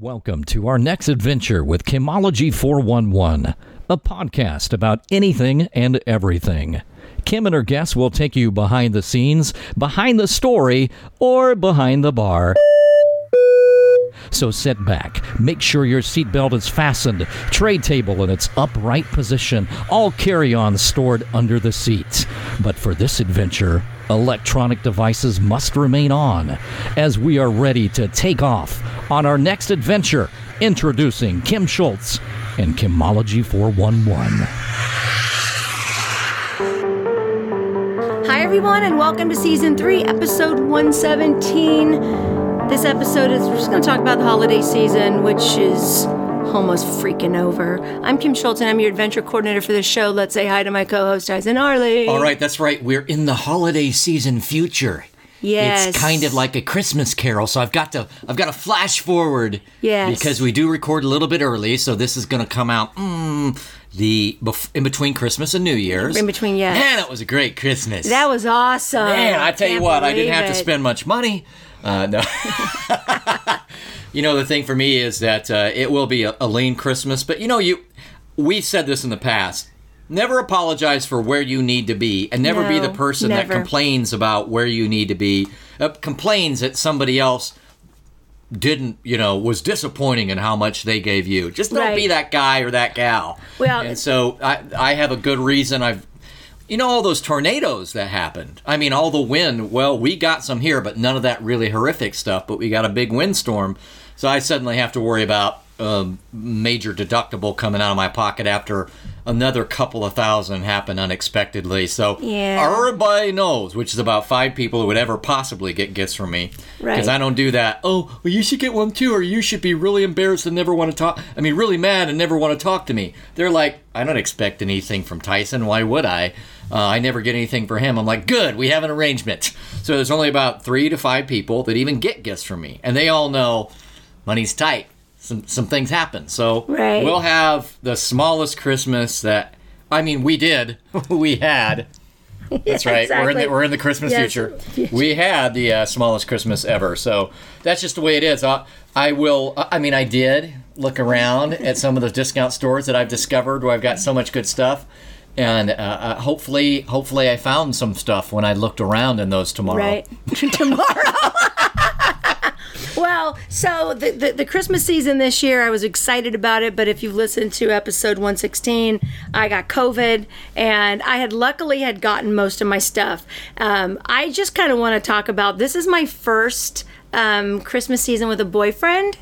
Welcome to our next adventure with Kimology 411, a podcast about anything and everything. Kim and her guests will take you behind the scenes, behind the story, or behind the bar. So sit back, make sure your seatbelt is fastened, tray table in its upright position, all carry ons stored under the seats. But for this adventure, electronic devices must remain on as we are ready to take off on our next adventure. Introducing Kim Schultz and Kimology 411. Hi, everyone, and welcome to season three, episode 117. This episode is we're just going to talk about the holiday season, which is almost freaking over. I'm Kim Schultz, and I'm your adventure coordinator for the show. Let's say hi to my co host, Tyson Arley. All right, that's right. We're in the holiday season future. Yes. It's kind of like a Christmas carol, so I've got to I've got to flash forward. Yes. Because we do record a little bit early, so this is going to come out mm, the in between Christmas and New Year's. In between, yes. Man, it was a great Christmas. That was awesome. Man, I tell you what, I didn't have to spend much money. Uh, no. you know, the thing for me is that uh, it will be a, a lean Christmas, but you know, you we've said this in the past. Never apologize for where you need to be, and never be the person that complains about where you need to be. Uh, complains that somebody else didn't, you know, was disappointing in how much they gave you. Just don't Right. be that guy or that gal. Well- and so I, I have a good reason. I've, you know, all those tornadoes that happened. I mean, all the wind. Well, we got some here, but none of that really horrific stuff. But we got a big windstorm, so I suddenly have to worry about um, major deductible coming out of my pocket after another couple of thousand happened unexpectedly. So Yeah. everybody knows, which is about five people who would ever possibly get gifts from me, because Right. I don't do that. Oh, well, you should get one too, or you should be really embarrassed and never want to talk. I mean, really mad and never want to talk to me. They're like, I don't expect anything from Tyson. Why would I? Uh, I never get anything for him. I'm like, good, we have an arrangement. So there's only about three to five people that even get gifts from me, and they all know money's tight. Some some things happen. So Right. we'll have the smallest Christmas that. I mean, we did. we had. That's right. We're in the we're in the Christmas Yes. future. We had the uh, smallest Christmas ever, so that's just the way it is. I, I will. I mean, I did look around at some of the discount stores that I've discovered where I've got so much good stuff, and uh, uh, hopefully, hopefully, I found some stuff when I looked around in those tomorrow. Right. Tomorrow. Well, so the, the, the Christmas season this year, I was excited about it. But if you've listened to episode 116, I got COVID and I had luckily had gotten most of my stuff. Um, I just kind of want to talk about this is my first um, Christmas season with a boyfriend.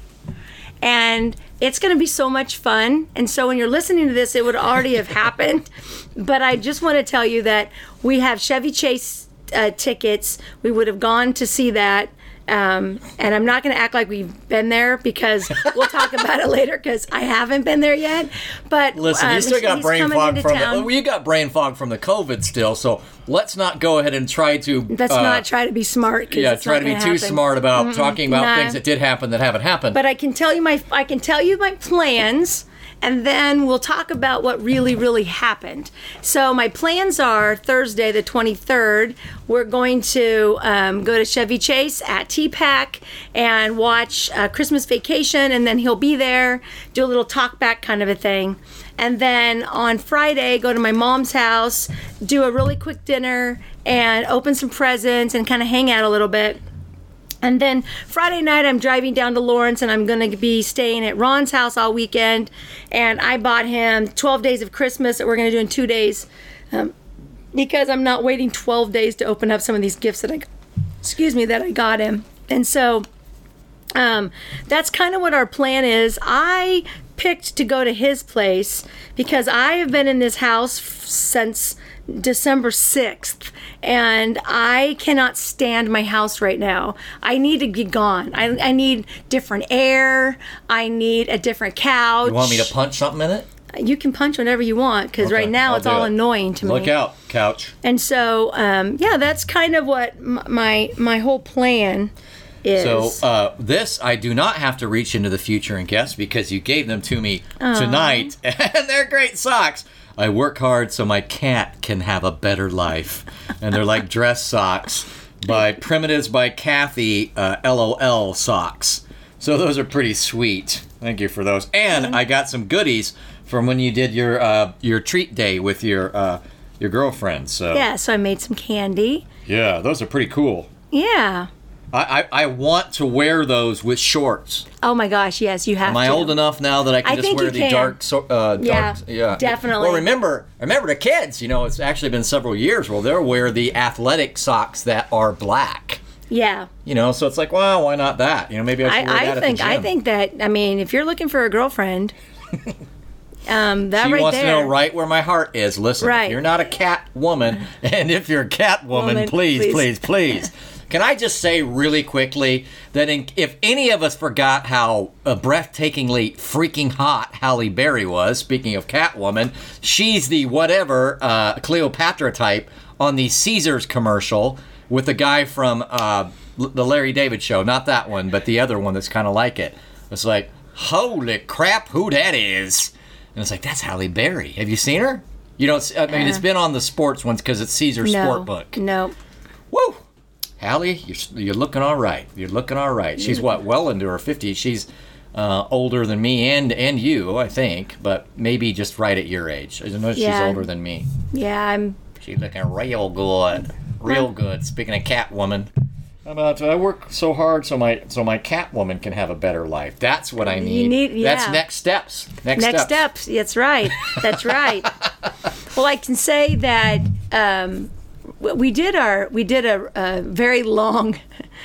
And it's going to be so much fun. And so when you're listening to this, it would already have happened. But I just want to tell you that we have Chevy Chase uh, tickets. We would have gone to see that. Um, and I'm not going to act like we've been there because we'll talk about it later because I haven't been there yet. But Listen, um, you still got brain fog from town. the. well, You got brain fog from the COVID still, so let's not go ahead and try to. Let's uh, not try to be smart. Yeah, try to be gonna too smart about talking about nah. things that did happen that haven't happened. But I can tell you my I can tell you my plans and then we'll talk about what really really happened. So my plans are Thursday the 23rd. We're going to um, go to Chevy Chase at TPAC and watch uh, Christmas Vacation, and then he'll be there, do a little talk back kind of a thing. And then on Friday, go to my mom's house, do a really quick dinner, and open some presents and kind of hang out a little bit. And then Friday night, I'm driving down to Lawrence and I'm going to be staying at Ron's house all weekend. And I bought him 12 days of Christmas that we're going to do in two days um, because I'm not waiting 12 days to open up some of these gifts that I, excuse me, that I got him. And so um, that's kind of what our plan is. I picked to go to his place because I have been in this house f- since December 6th and I cannot stand my house right now. I need to be gone. I, I need different air. I need a different couch. you want me to punch something in it? You can punch whenever you want because right now I'll it's all it. annoying to me. Look out, couch. And so, um, yeah, that's kind of what my my whole plan is. So uh, this I do not have to reach into the future and guess because you gave them to me tonight, and they're great socks. I work hard so my cat can have a better life, and they're like dress socks by Primitives by Kathy uh, LOL socks. So those are pretty sweet. Thank you for those. And I got some goodies from when you did your uh, your treat day with your uh, your girlfriend. So Yeah, so I made some candy. yeah, those are pretty cool. Yeah. I, I, I want to wear those with shorts. Oh my gosh, yes, you have Am I to. old enough now that I can I just wear the can. dark, so, uh, Yeah, dark, yeah, definitely. Well, remember, remember the kids. You know, it's actually been several years. Well, they'll wear the athletic socks that are black. Yeah. You know, so it's like, well, why not that? You know, maybe I should wear I, that I think at the I think that I mean if you're looking for a girlfriend, um, that She right wants there. to know right where my heart is. Listen, Right. you're not a cat woman, and if you're a cat woman, Woman, please, please. please, please. Can I just say really quickly that in, if any of us forgot how uh, breathtakingly freaking hot Halle Berry was, speaking of Catwoman, she's the whatever uh, Cleopatra type on the Caesars commercial with the guy from uh, the Larry David show. Not that one, but the other one that's kind of like it. It's like, holy crap, who that is? And it's like, that's Halle Berry. Have you seen her? You don't. I mean, it's been on the sports ones because it's Caesar's no, sport book. No. Woo! Halle, you're, you're looking all right. You're looking all right. She's what, well into her 50s. She's uh, older than me and and you, I think, but maybe just right at your age. I know she's older than me. Yeah, I'm. She's looking real good, real good. Speaking of Catwoman, I'm about to, I work so hard so my so my Catwoman can have a better life. That's what I need. need- That's yeah. next steps. Next, steps. Next steps. steps. That's right. That's right. well, I can say that um, w- we did our we did a, a very long.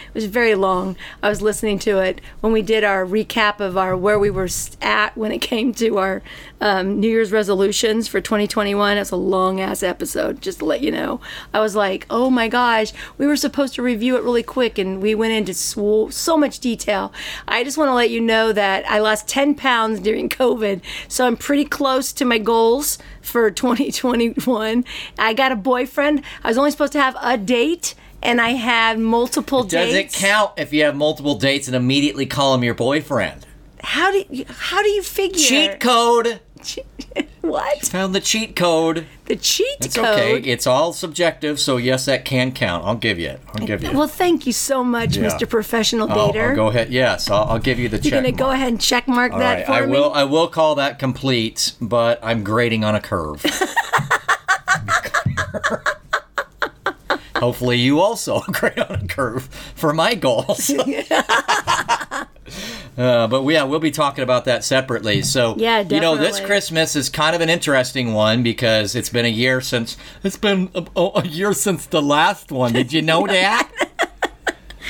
It was very long. I was listening to it when we did our recap of our where we were at when it came to our um, New Year's resolutions for 2021. It's a long ass episode, just to let you know. I was like, oh my gosh, we were supposed to review it really quick, and we went into so, so much detail. I just want to let you know that I lost 10 pounds during COVID, so I'm pretty close to my goals for 2021. I got a boyfriend. I was only supposed to have a date. And I had multiple Does it count if you have multiple dates and immediately call him your boyfriend? How do you, how do you figure Cheat code. what Found the cheat code. the cheat It's code? okay. It's all subjective, so yes, that can count. I'll give you it. I'll give you it. Well, thank you so much, Yeah. Mr. Professional I'll, Dater. I'll go ahead. Yes, I'll, I'll give you the You're gonna go ahead and check mark All that right, for I me. will. I will call that complete, but I'm grading on a curve. Hopefully, you also grade on a curve for my goals. uh, but yeah, we'll be talking about that separately. So Yeah, you know, this. Christmas is kind of an interesting one because it's been a year since it's been a, a year since the last one. Did you know that?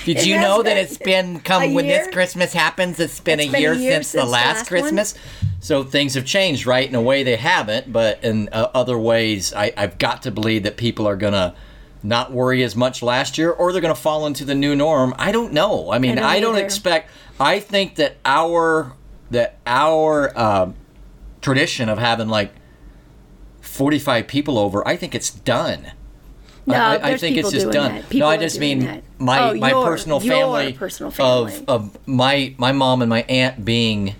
Did you has know that it's been come when this? Christmas happens? It's been, It's a, been a year year since, the since the last, last one? Christmas. So things have changed, right? In a way, they haven't, but in uh, other ways, I, I've got to believe that people are gonna not worry as much last year, or they're gonna fall into the new norm. I don't know. I mean, don't I don't expect. I think that our that our um, tradition of having like forty five people over, I think it's done. No, I, I think it's just done. No, I just mean that. my Oh, my your- personal your family, personal family. of of my my mom and my aunt being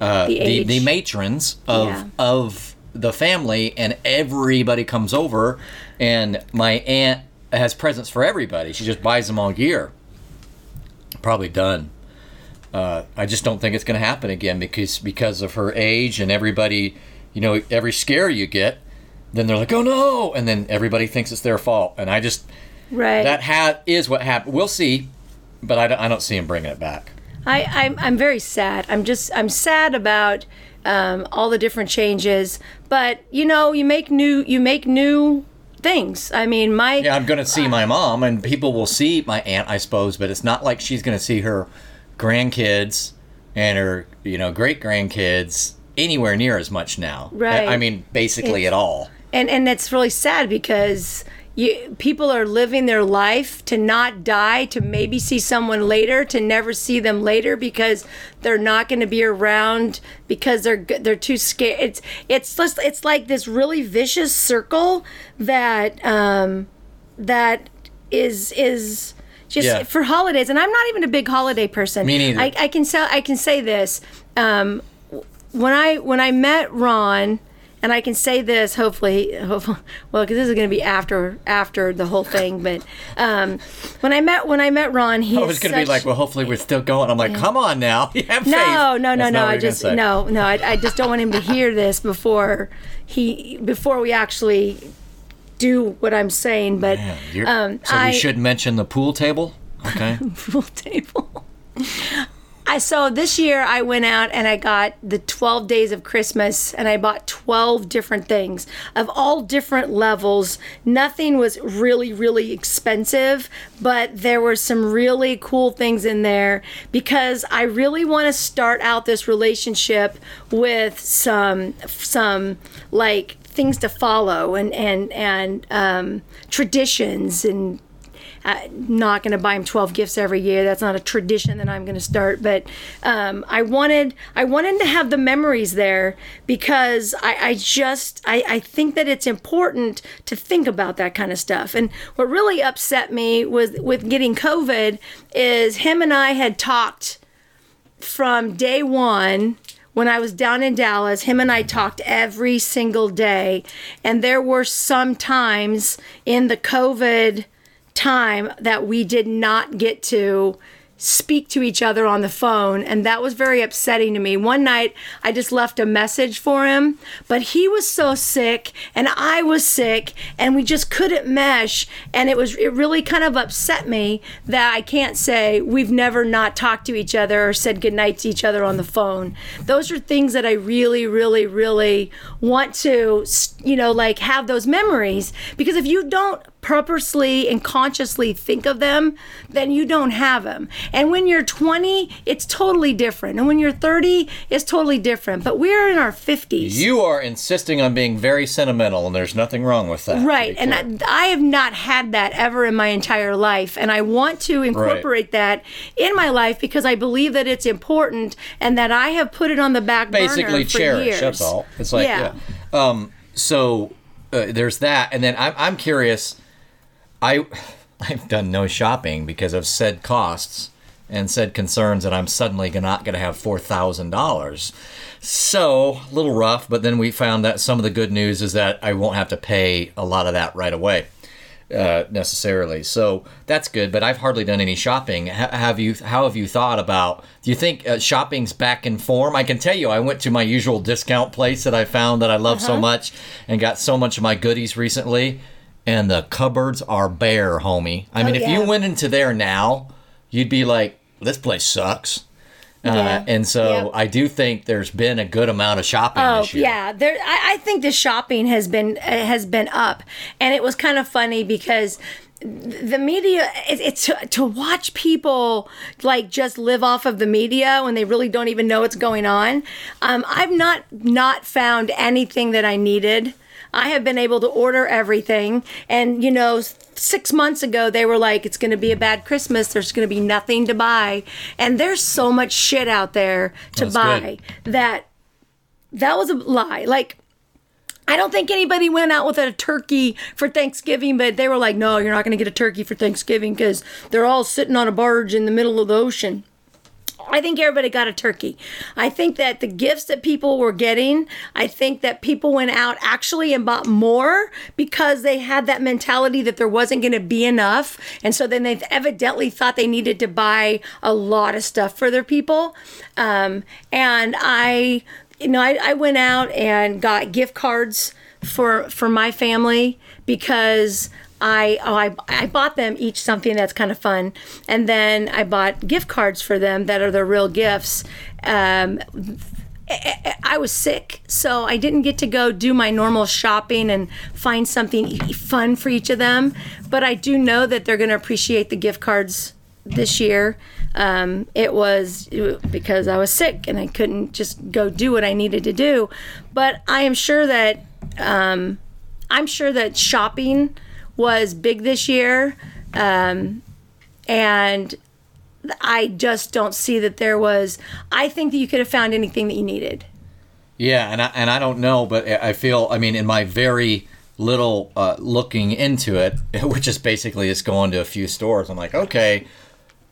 uh, The the, the matrons of Yeah. of the family, and everybody comes over, and my aunt has presents for everybody. She just buys them all year. Probably done. Uh, I just don't think it's going to happen again because because of her age and everybody, you know, every scare you get, then they're like, oh no, and then everybody thinks it's their fault, and I just right. that hat is what happened. We'll see, but I don't, I don't see him bringing it back. I, I'm I'm very sad. I'm just I'm sad about um, all the different changes. But you know, you make new you make new things. I mean, my Yeah, I'm going to see my mom, and people will see my aunt, I suppose, but it's not like she's going to see her grandkids and her, you know, great grandkids anywhere near as much now. Right. I, mean, basically It's- at all. and and it's really sad because you people are living their life to not die to maybe see someone later to never see them later because they're not going to be around because they're they're too scared it's it's just it's like this really vicious circle that um that is is just Yeah. for holidays and i'm not even a big holiday person Me neither. I, I can say i can say this um when I when I met Ron and I can say this hopefully, hopefully well, because this is going to be after after the whole thing. But um, when I met when I met Ron, he I was going to be like, well, hopefully we're still going. I'm like, come on now, you have faith. no, no, no, That's no. I just no, no. I, I just don't want him to hear this before he before we actually do what I'm saying. But Man, um, so I we should mention the pool table. Okay. pool table. I so this year I went out and I got the 12 days of Christmas and I bought 12 different things of all different levels. Nothing was really really expensive, but there were some really cool things in there because I really want to start out this relationship with some some like things to follow and and and um, traditions and uh, not going to buy him 12 gifts every year that's not a tradition that i'm going to start but um, i wanted i wanted to have the memories there because i, I just I, I think that it's important to think about that kind of stuff and what really upset me was with getting covid is him and i had talked from day one when I was down in Dallas, him and I talked every single day. And there were some times in the COVID time that we did not get to speak to each other on the phone and that was very upsetting to me. One night I just left a message for him, but he was so sick and I was sick and we just couldn't mesh and it was it really kind of upset me that I can't say we've never not talked to each other or said goodnight to each other on the phone. Those are things that I really really really want to you know like have those memories because if you don't purposely and consciously think of them, then you don't have them. And when you're 20, it's totally different. And when you're 30, it's totally different. But we're in our 50s. You are insisting on being very sentimental, and there's nothing wrong with that. Right, and. I, I have not had that ever in my entire life, and I want to incorporate that in my life because I believe that it's important and that I have put it on the back basically burner for cherish. years. That's all. It's like yeah. Yeah. Um. So uh, there's that, and then I'm I'm curious. I I've done no shopping because of said costs and said concerns that I'm suddenly not going to have four thousand dollars. So a little rough, but then we found that some of the good news is that I won't have to pay a lot of that right away uh, necessarily. So that's good. But I've hardly done any shopping. H- have you? How have you thought about? Do you think uh, shopping's back in form? I can tell you, I went to my usual discount place that I found that I love Uh-huh. so much and got so much of my goodies recently, and the cupboards are bare, homie. I mean, if you Oh, went into there now, you'd be like, "This place sucks." Uh, and so Yep. I do think there's been a good amount of shopping Oh this year. yeah, there. I, I think the shopping has been uh, has been up, and it was kind of funny because the media it, it's to, to watch people like just live off of the media when they really don't even know what's going on. Um, I've not not found anything that I needed. I have been able to order everything, and you know. Six months ago, they were like, "It's going to be a bad Christmas. There's going to be nothing to buy," and there's so much shit out there to That's buy good. that that was a lie. Like, I don't think anybody went out with a turkey for Thanksgiving, but they were like, no, you're not going to get a turkey for Thanksgiving because they're all sitting on a barge in the middle of the ocean. I think everybody got a turkey. I think that the gifts that people were getting, I think that people went out actually and bought more because they had that mentality that there wasn't going to be enough. And so then they evidently thought they needed to buy a lot of stuff for their people. Um, and I, you know, I, I went out and got gift cards for for my family because I oh I I bought them each something that's kind of fun, and then I bought gift cards for them that are the real gifts. Um, I- I was sick, so I didn't get to go do my normal shopping and find something fun for each of them. But I do know that they're going to appreciate the gift cards this year. Um, it was because I was sick and I couldn't just go do what I needed to do. But I am sure that um, I'm sure that shopping was big this year, um, and I just don't see that there was. I think that you could have found anything that you needed. Yeah, and I, and I don't know, but I feel I mean in my very little uh, looking into it, which is basically just going to a few stores. I'm like, okay,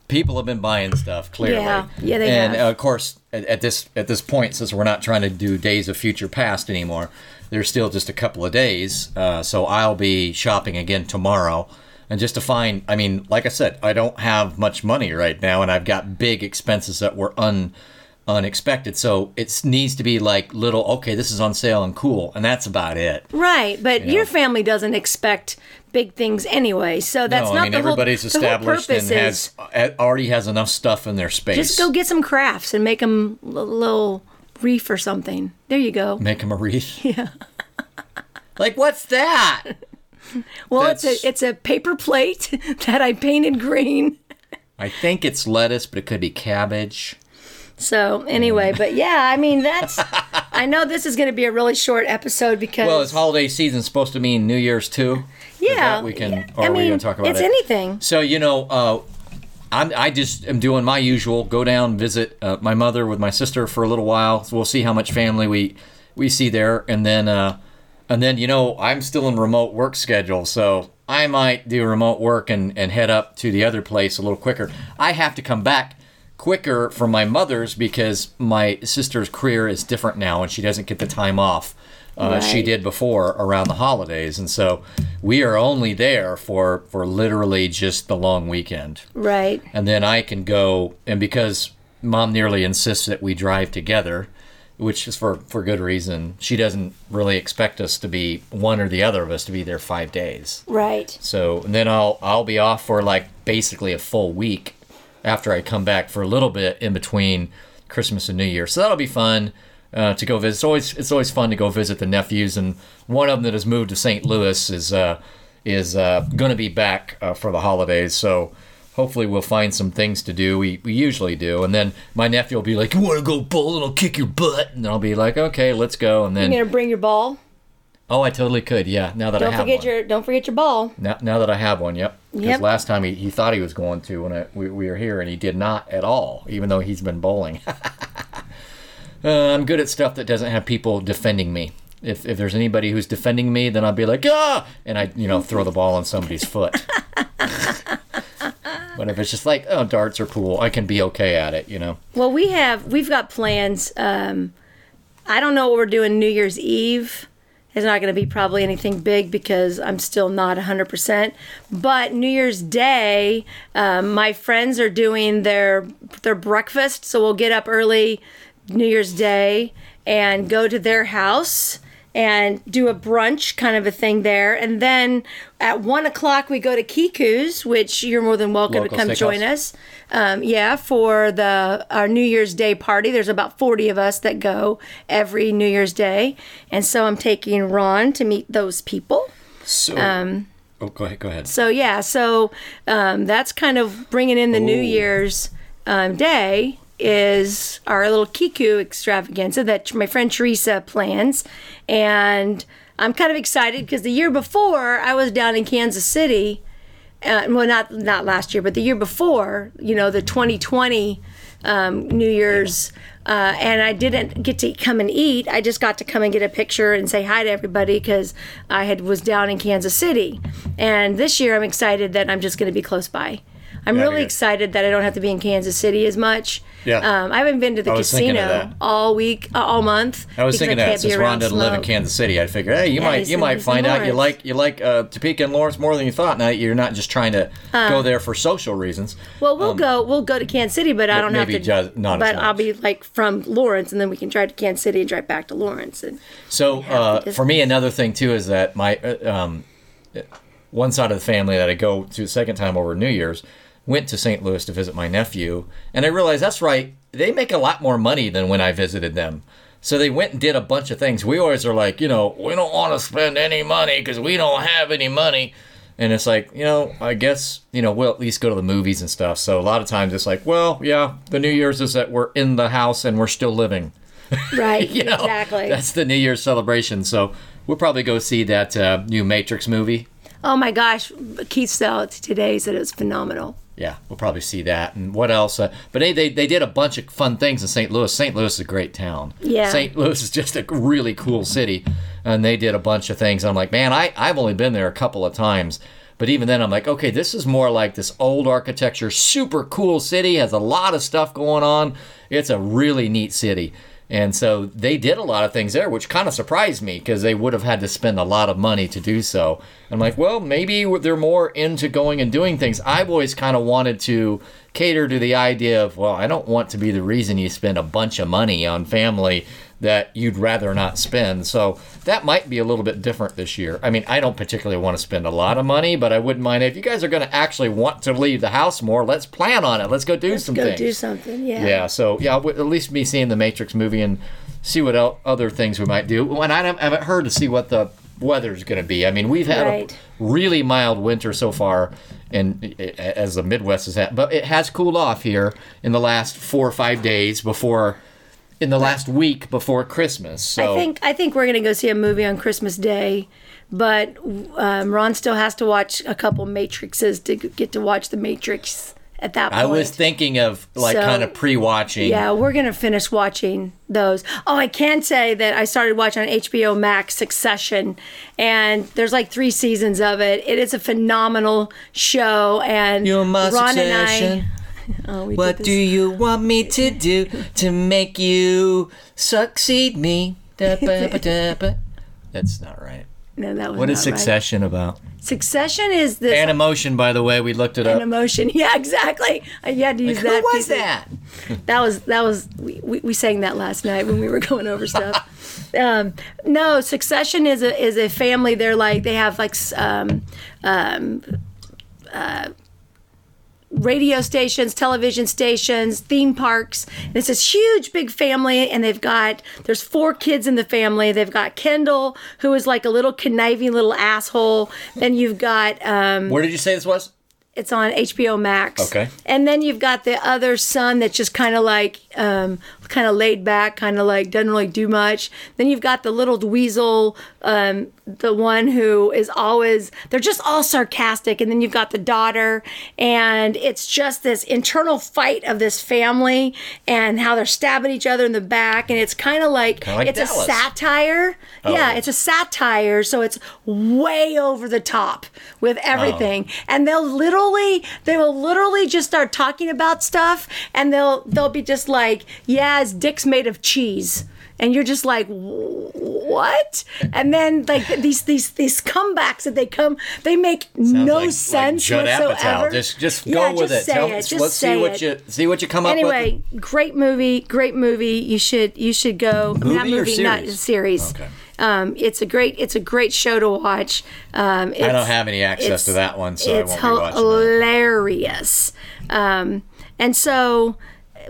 people have been buying stuff clearly. Yeah. Yeah, they and have. uh, of course, at, at this at this point, since we're not trying to do days of future past anymore, there's still just a couple of days. Uh, so I'll be shopping again tomorrow. And just to find, I mean, like I said, I don't have much money right now, and I've got big expenses that were un unexpected. So it needs to be like little, okay, this is on sale and cool, and that's about it. Right, but know. your family doesn't expect big things anyway, so that's no, not I mean the whole. everybody's whole established and has already has enough stuff in their space. just go get some crafts and make them a little reef or something. There you go. make him a wreath. Yeah. like what's that? Well, it's a it's a paper plate that I painted green. I think it's lettuce, but it could be cabbage. So anyway, but yeah, I mean that's. I know this is going to be a really short episode because. Well, is holiday season supposed to mean New Year's too? Yeah, that we can. yeah, Or I are we mean, going to talk about it's it? anything. So you know, uh, I'm I just am doing my usual. Go down, visit uh, my mother with my sister for a little while. So we'll see how much family we we see there, and then uh, and then you know I'm still in remote work schedule, so I might do remote work and and head up to the other place a little quicker. I have to come back quicker from my mother's because my sister's career is different now, and she doesn't get the time off. Uh, She did before around the holidays, and so we are only there for for literally just the long weekend Right. and then I can go and because mom nearly insists that we drive together, which is for for good reason. She doesn't really expect us to be one or the other of us to be there 5 days. Right. So, and then I'll I'll be off for like basically a full week after I come back for a little bit in between Christmas and New Year. So that'll be fun. Uh, to go visit. It's always it's always fun to go visit the nephews, and one of them that has moved to St. Louis is uh, is uh, going to be back uh, for the holidays. So hopefully we'll find some things to do. We, we usually do, and then my nephew will be like, "You want to go bowling? I'll kick your butt." And I'll be like, "Okay, let's go." And then You're gonna bring your ball. oh, I totally could. Yeah, now that I Don't have forget one. your don't forget your ball. Now, now that I have one, yep. Because Yep. last time he, he thought he was going to when I, we, we were here, and he did not at all, even though he's been bowling. uh, I'm good at stuff that doesn't have people defending me. If, if there's anybody who's defending me, then I'll be like, ah! And I, you know, throw the ball on somebody's foot. but if it's just like, oh, darts are cool, I can be okay at it, you know? Well, we have we've got plans. Um, I don't know what we're doing New Year's Eve. It's not going to be probably anything big because I'm still not 100%. But New Year's Day, um, my friends are doing their their breakfast, so we'll get up early New Year's Day and go to their house and do a brunch kind of a thing there. And then at one o'clock we go to Kiku's, which you're more than welcome Local to come join us. Um, yeah, for the our New Year's Day party. There's about 40 of us that go every New Year's Day, and so I'm taking Ron to meet those people. So, oh, go ahead, go ahead. So yeah, so um, that's kind of bringing in the New Year's um, Day is our little Kiku extravaganza that my friend Teresa plans, and I'm kind of excited because the year before I was down in Kansas City. Uh, well, not not last year, but the year before, you know, the 2020 um, New Year's, uh, and I didn't get to come and eat. I just got to come and get a picture and say hi to everybody because I had was down in Kansas City. And this year, I'm excited that I'm just going to be close by. I'm Yeah, really excited that I don't have to be in Kansas City as much. Yeah. Um, I haven't been to the I was thinking of casino all week, uh, all month. I was thinking that can't be since Ron around doesn't live in. Kansas City, I figured, hey, you Yeah, might you might find out you like you like uh, Topeka and Lawrence more than you thought. Now you're not just trying to go there for social reasons. Well, we'll go. We'll go to Kansas City, but I don't have Um, to. just- not as but I'll be like from Lawrence, and then we can drive to Kansas City and drive back to Lawrence. And So uh, for me, another thing too is that my uh, um, one side of the family that I go to the second time over New Year's went to St. Louis to visit my nephew, and I realized that's right. They make a lot more money than when I visited them. So they went and did a bunch of things. We always are like, you know, we don't want to spend any money because we don't have any money. And it's like, you know, I guess, you know, we'll at least go to the movies and stuff. So a lot of times it's like, well, yeah, the New Year's is that we're in the house and we're still living. right, you know, exactly. That's the New Year's celebration. So we'll probably go see that uh, new Matrix movie. oh my gosh, Keith saw it today. Said it was phenomenal. Yeah, we'll probably see that. And what else? Uh, but they, they they did a bunch of fun things in St. Louis. St. Louis is a great town. Yeah. St. Louis is just a really cool city, and they did a bunch of things. I'm like, man, I I've only been there a couple of times, But even then, I'm like, okay, this is more like this old architecture, super cool city, has a lot of stuff going on. It's a really neat city. And so they did a lot of things there, which kind of surprised me because they would have had to spend a lot of money to do so. I'm like, well, maybe they're more into going and doing things. I've always kind of wanted to cater to the idea of, well, I don't want to be the reason you spend a bunch of money on family that you'd rather not spend. So that might be a little bit different this year. I mean, I don't particularly want to spend a lot of money, but I wouldn't mind if you guys are going to actually want to leave the house more. Let's plan on it. Let's go do some Go things. do something. Yeah. Yeah, so yeah, w- at least me seeing the Matrix movie and see what el- other things we might do. And I haven't- haven't heard to see what the weather's going to be. I mean, we've had Right. a really mild winter so far, and as the Midwest has had, but it has cooled off here in the last four or five days before, in the last week before Christmas. So I think I think we're gonna go see a movie on Christmas Day, but um, Ron still has to watch a couple Matrixes to get to watch the Matrix at that point. I was thinking of like So- kind of pre-watching. Yeah, we're gonna finish watching those. Oh, I can say that I started watching on HBO Max Succession, and there's like three seasons of it. It is a phenomenal show, and Ron succession. and I. Oh, we What do you want me to do to make you succeed me? Da, ba, ba, da. That's not right. No, that was What is not right. Succession about? Succession is this And emotion, by the way, we looked it up. an emotion. Yeah, exactly. I had to use Who that. was piece of- that? That was that was we, we, we sang that last night when we were going over stuff. um, no, Succession is a is a family. They're like they have like um, um, uh, radio stations, television stations, theme parks. And it's this huge big family, and they've got there's four kids in the family. They've got Kendall, who is like a little conniving little asshole. Then you've got um, Where did you say this was? it's on HBO Max. Okay. And then you've got the other son that's just kind of like, um, kind of laid back, kind of like doesn't really do much. Then you've got the little weasel, um, the one who is always, they're just all sarcastic. And then you've got the daughter, and it's just this internal fight of this family and how they're stabbing each other in the back. And it's kind of like, like it's a Dallas. satire. Yeah, Oh. it's a satire, so it's way over the top with everything. Oh. And they'll literally they will literally just start talking about stuff and they'll they'll be just like, "Yeah, his dick's made of cheese." And you're just like, "What?" And then like these these these comebacks that they come they make no like- like sense Judd whatsoever. Apatow. Just, just go Yeah, with just it. say Tell- it. Just let's say see what it. you see what you come up with. Anyway, great movie, great movie. You should you should go. not Movie or movie, not series? series. Okay. Um, it's a great it's a great show to watch. Um, I don't have any access to that one, so I it's won't be watching that. hilarious. Um, and so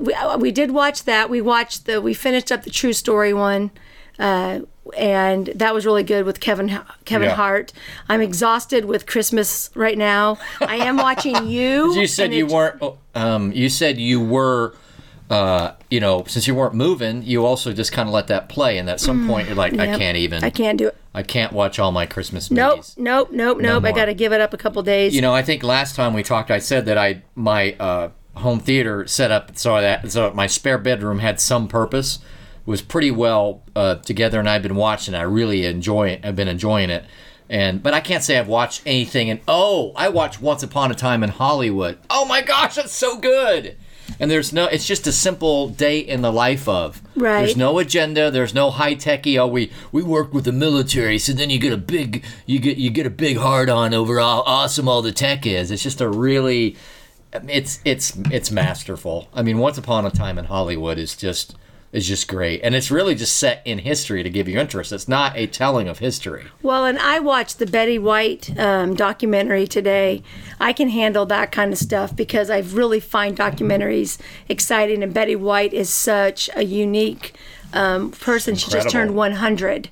we, uh, we did watch that. We watched the we finished up the True Story one. Uh, and that was really good with Kevin Kevin Yeah. Hart. I'm exhausted with Christmas right now. I am watching you. You said you it- weren't. Um, you said you were. Uh, you know, since you weren't moving, you also just kind of let that play, and at some point you're like, I Mm, can't even. I can't do it. I can't watch all my Christmas Nope, movies. nope, nope, nope. I more. got to give it up a couple days. You know, I think last time we talked, I said that I my uh, home theater set up so that so my spare bedroom had some purpose, was pretty well uh, together, and I've been watching. I really enjoy it. I've been enjoying it, and but I can't say I've watched anything. And oh, I watched Once Upon a Time in Hollywood. Oh my gosh, that's so good. And there's no, it's just a simple day in the life of. Right. There's no agenda. There's no high techy. Oh, we we work with the military, so then you get a big you get you get a big hard on over how awesome all the tech is. It's just a really, it's it's it's masterful. I mean, Once Upon a Time in Hollywood is just is just great, and it's really just set in history to give you interest. It's not a telling of history. well, and I watched the Betty White um, documentary today. I can handle that kind of stuff because I really find documentaries exciting, and Betty White is such a unique. Um, person she just turned Incredible. 100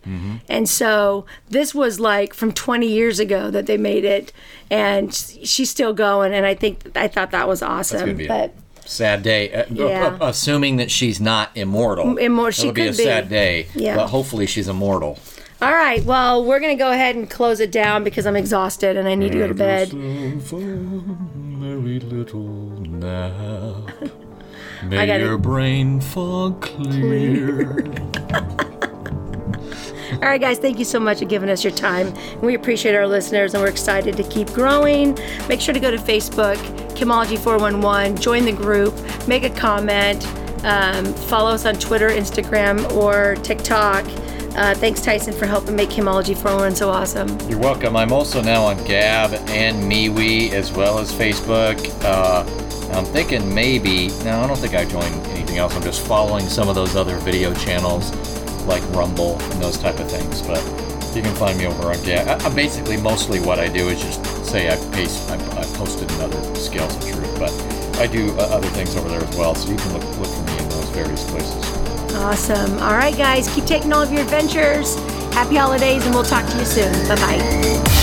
and so this was like from 20 years ago that they made it and she's still going and i think i thought that was awesome gonna be a- but Sad day. Uh, Yeah. assuming that she's not immortal. immortal- she It'll be a be. sad day. Yeah. But hopefully she's immortal. All right. Well, we're going to go ahead and close it down because I'm exhausted and I need to go to bed. Very little nap. May I gotta- your brain fog clear. All right, guys, thank you so much for giving us your time. We appreciate our listeners and we're excited to keep growing. Make sure to go to Facebook, Kimology411, join the group, make a comment, um, follow us on Twitter, Instagram, or TikTok. Uh, thanks, Tyson, for helping make Kimology 411 so awesome. You're welcome. I'm also now on Gab and MeWe as well as Facebook. Uh, I'm thinking maybe, no, I don't think I joined anything else. I'm just following some of those other video channels like Rumble and those type of things. But you can find me over on Gab. I, I basically, mostly what I do is just say I, paste, I, I posted another Scales of Truth, but I do uh, other things over there as well. So you can look, look for me in those various places. Awesome. All right, guys, keep taking all of your adventures. Happy holidays, and we'll talk to you soon. Bye bye.